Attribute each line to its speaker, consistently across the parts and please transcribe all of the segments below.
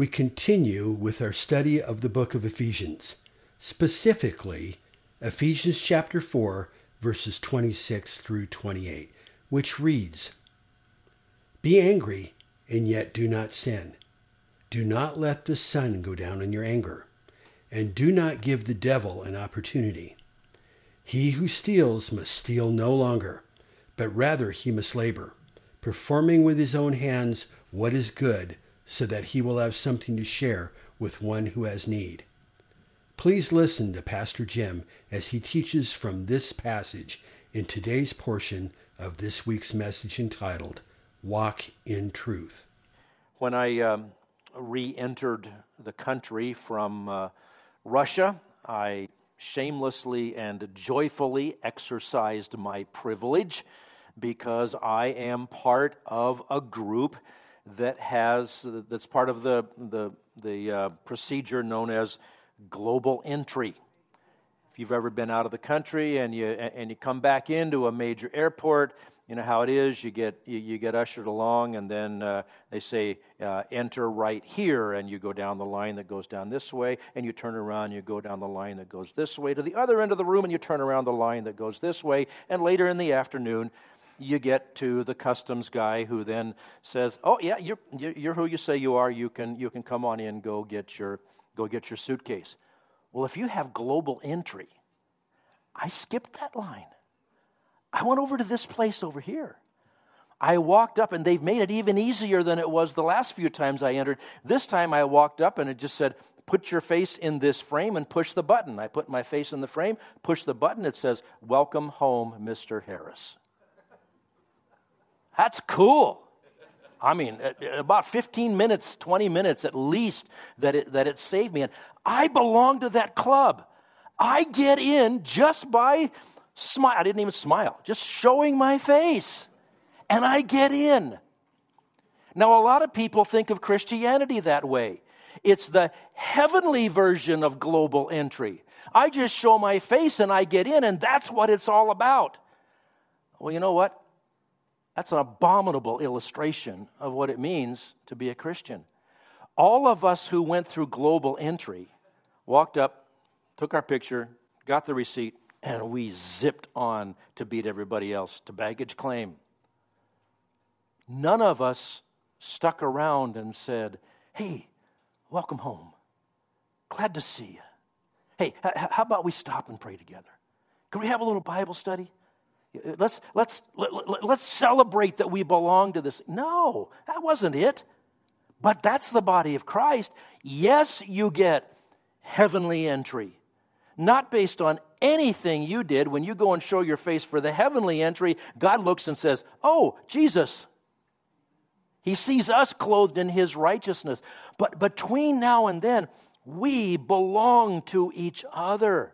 Speaker 1: we continue with our study of the book of Ephesians, specifically Ephesians chapter 4, verses 26 through 28, which reads Be angry, and yet do not sin. Do not let the sun go down in your anger, and do not give the devil an opportunity. He who steals must steal no longer, but rather he must labor, performing with his own hands what is good, so that he will have something to share with one who has need. Please listen to Pastor Jim as he teaches from this passage in today's portion of this week's message entitled Walk in Truth.
Speaker 2: When I um, re entered the country from uh, Russia, I shamelessly and joyfully exercised my privilege because I am part of a group that has that's part of the the, the uh, procedure known as global entry. If you've ever been out of the country and you and you come back into a major airport, you know how it is. You get you, you get ushered along, and then uh, they say uh, enter right here, and you go down the line that goes down this way, and you turn around, you go down the line that goes this way to the other end of the room, and you turn around the line that goes this way, and later in the afternoon. You get to the customs guy who then says, "Oh yeah, you're, you're who you say you are. You can you can come on in. Go get your go get your suitcase." Well, if you have global entry, I skipped that line. I went over to this place over here. I walked up, and they've made it even easier than it was the last few times I entered. This time I walked up, and it just said, Put your face in this frame and push the button. I put my face in the frame, push the button. It says, Welcome home, Mr. Harris. That's cool. I mean, about 15 minutes, 20 minutes at least that it, that it saved me. And I belong to that club. I get in just by smile. I didn't even smile, just showing my face. And I get in. Now, a lot of people think of Christianity that way. It's the heavenly version of global entry. I just show my face and I get in, and that's what it's all about. Well, you know what? That's an abominable illustration of what it means to be a Christian. All of us who went through global entry walked up, took our picture, got the receipt, and we zipped on to beat everybody else to baggage claim. None of us stuck around and said, Hey, welcome home. Glad to see you. Hey, how about we stop and pray together? Can we have a little Bible study? Let's, let's, let, let's celebrate that we belong to this. No, that wasn't it. But that's the body of Christ. Yes, you get heavenly entry not based on anything you did. When you go and show your face for the heavenly entry, God looks and says, Oh, Jesus. He sees us clothed in his righteousness. But between now and then, we belong to each other.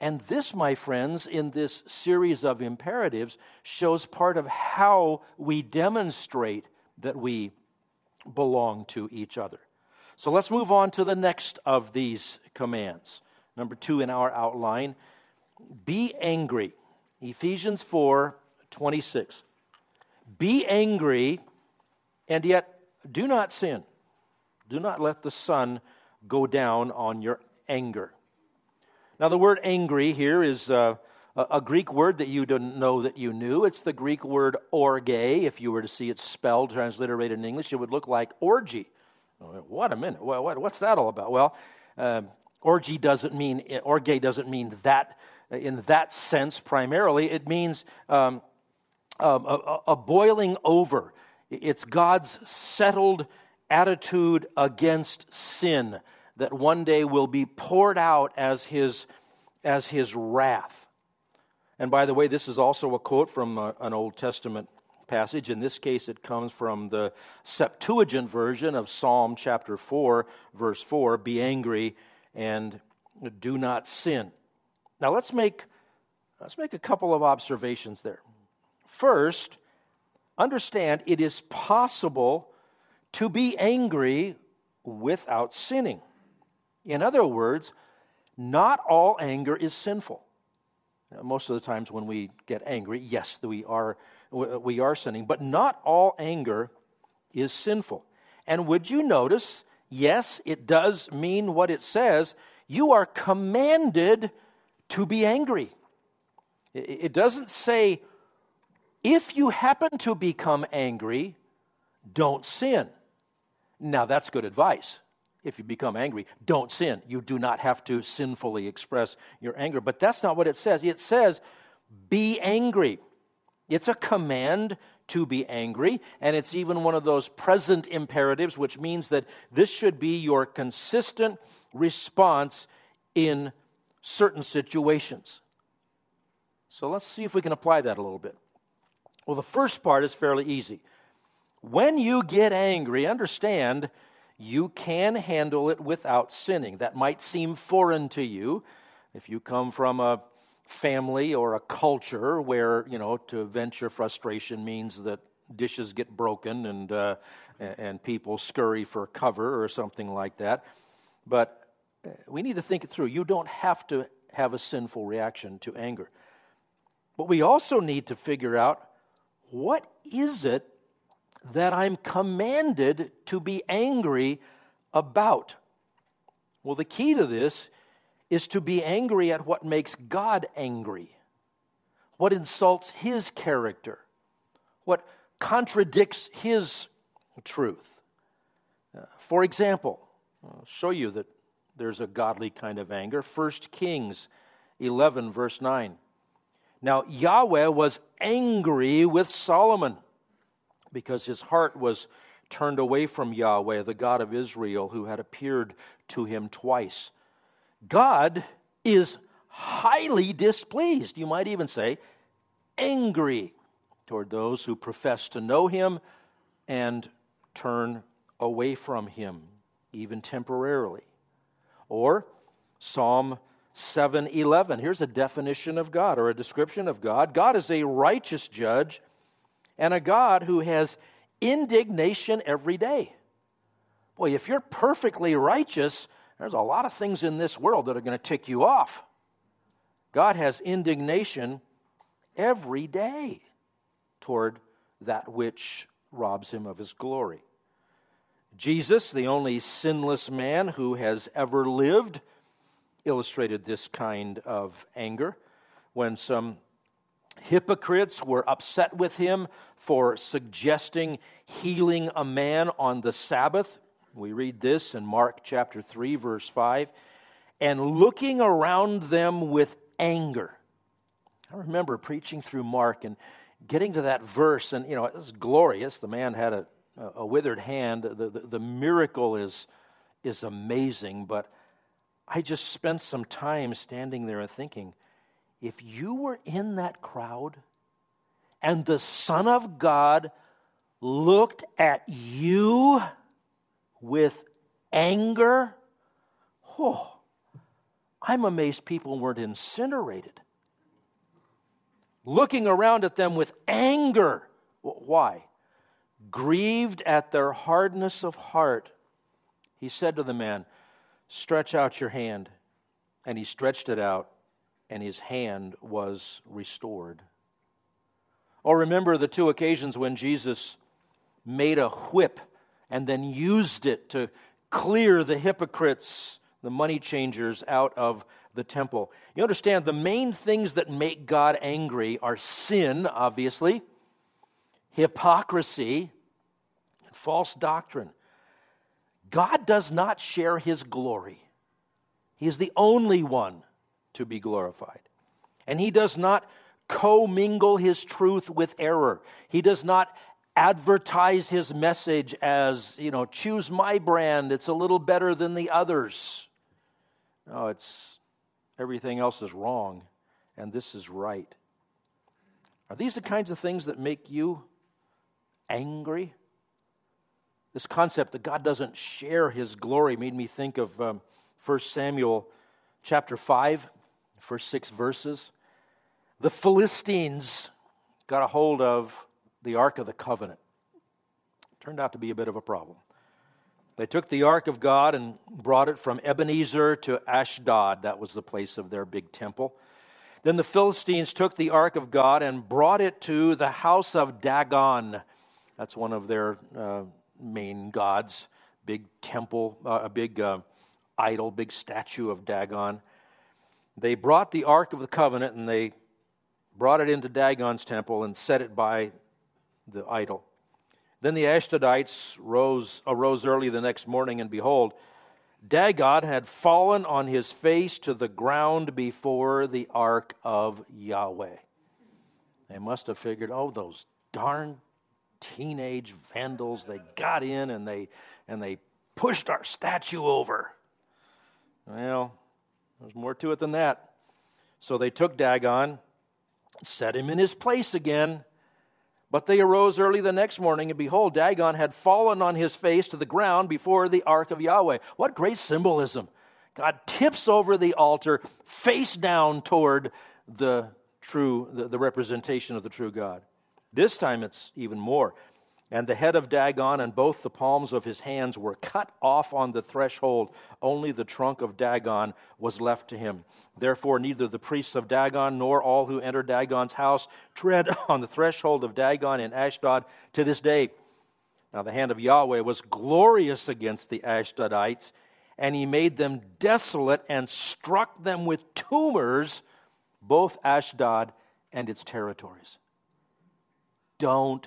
Speaker 2: And this, my friends, in this series of imperatives, shows part of how we demonstrate that we belong to each other. So let's move on to the next of these commands. Number two in our outline be angry. Ephesians 4 26. Be angry, and yet do not sin. Do not let the sun go down on your anger. Now, the word angry here is uh, a Greek word that you didn't know that you knew. It's the Greek word orge. If you were to see it spelled, transliterated in English, it would look like orgy. What a minute. Well, What's that all about? Well, um, Orgy doesn't mean, orge doesn't mean that in that sense primarily. It means um, um, a, a boiling over. It's God's settled attitude against sin that one day will be poured out as his, as his wrath. And by the way, this is also a quote from a, uh, an Old Testament passage. In this case, it comes from the Septuagint version of Psalm chapter 4, verse 4 Be angry and do not sin. Now, let's make, let's make a couple of observations there. First, understand it is possible to be angry without sinning. In other words, not all anger is sinful. Most of the times when we get angry, yes, we are, we are sinning, but not all anger is sinful. And would you notice, yes, it does mean what it says. You are commanded to be angry. It doesn't say, if you happen to become angry, don't sin. Now, that's good advice if you become angry, don't sin. You do not have to sinfully express your anger. But that's not what it says. It says, be angry. It's a command to be angry, and it's even one of those present imperatives, which means that this should be your consistent response in certain situations. So let's see if we can apply that a little bit. Well, the first part is fairly easy. When you get angry, understand you can handle it without sinning. That might seem foreign to you if you come from a family or a culture where, you know, to vent your frustration means that dishes get broken and, uh, and people scurry for cover or something like that. But uh, we need to think it through. You don't have to have a sinful reaction to anger. But we also need to figure out what is it that I'm commanded to be angry about. Well, the key to this is to be angry at what makes God angry, what insults his character, what contradicts his truth. Uh, for example, I'll show you that there's a godly kind of anger. 1 Kings 11, verse 9. Now, Yahweh was angry with Solomon because his heart was turned away from Yahweh, the God of Israel, who had appeared to him twice. God is highly displeased, you might even say, angry toward those who profess to know him and turn away from him, even temporarily. Or Psalm 7:11. Here's a definition of God or a description of God. God is a righteous judge and a God who has indignation every day. Boy, if you're perfectly righteous, there's a lot of things in this world that are going to tick you off. God has indignation every day toward that which robs him of his glory. Jesus, the only sinless man who has ever lived, illustrated this kind of anger when some hypocrites were upset with him for suggesting healing a man on the Sabbath. We read this in Mark chapter 3, verse 5. And looking around them with anger. I remember preaching through Mark and getting to that verse, and you know, it was glorious. The man had a, a withered hand. The, the, the miracle is, is amazing, but I just spent some time standing there and thinking, if you were in that crowd and the Son of God looked at you with anger, oh, I'm amazed people weren't incinerated. Looking around at them with anger. Why? Grieved at their hardness of heart, he said to the man, Stretch out your hand. And he stretched it out and his hand was restored. Or remember the two occasions when Jesus made a whip and then used it to clear the hypocrites, the money changers, out of the temple. You understand, the main things that make God angry are sin, obviously, hypocrisy, and false doctrine. God does not share his glory. He is the only one to be glorified. And he does not commingle his truth with error. He does not advertise his message as, you know, choose my brand, it's a little better than the others. No, it's everything else is wrong and this is right. Are these the kinds of things that make you angry. This concept that God doesn't share his glory made me think of um, 1 Samuel chapter 5, first six verses. The Philistines got a hold of the Ark of the Covenant. Turned out to be a bit of a problem. They took the Ark of God and brought it from Ebenezer to Ashdod. That was the place of their big temple. Then the Philistines took the Ark of God and brought it to the house of Dagon. That's one of their uh, main gods, big temple, uh, a big uh, idol, big statue of Dagon. They brought the Ark of the Covenant and they brought it into Dagon's temple and set it by the idol. Then the Ashdodites rose, arose early the next morning, and behold, Dagon had fallen on his face to the ground before the ark of Yahweh. They must have figured, oh, those darn teenage vandals, they got in and they, and they pushed our statue over. Well, there's more to it than that. So they took Dagon, set him in his place again. But they arose early the next morning, and behold, Dagon had fallen on his face to the ground before the ark of Yahweh. What great symbolism! God tips over the altar, face down toward the true, the, the representation of the true God. This time it's even more. And the head of Dagon and both the palms of his hands were cut off on the threshold. Only the trunk of Dagon was left to him. Therefore, neither the priests of Dagon nor all who enter Dagon's house tread on the threshold of Dagon in Ashdod to this day. Now, the hand of Yahweh was glorious against the Ashdodites, and he made them desolate and struck them with tumors, both Ashdod and its territories. Don't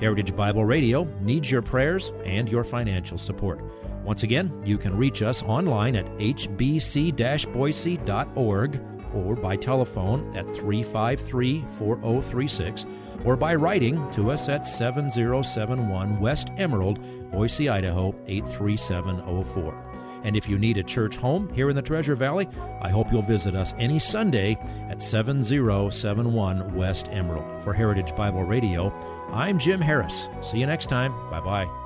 Speaker 3: Heritage Bible Radio needs your prayers and your financial support. Once again, you can reach us online at hbc boise.org or by telephone at 353 4036 or by writing to us at 7071 West Emerald, Boise, Idaho 83704. And if you need a church home here in the Treasure Valley, I hope you'll visit us any Sunday at 7071 West Emerald. For Heritage Bible Radio, I'm Jim Harris. See you next time. Bye bye.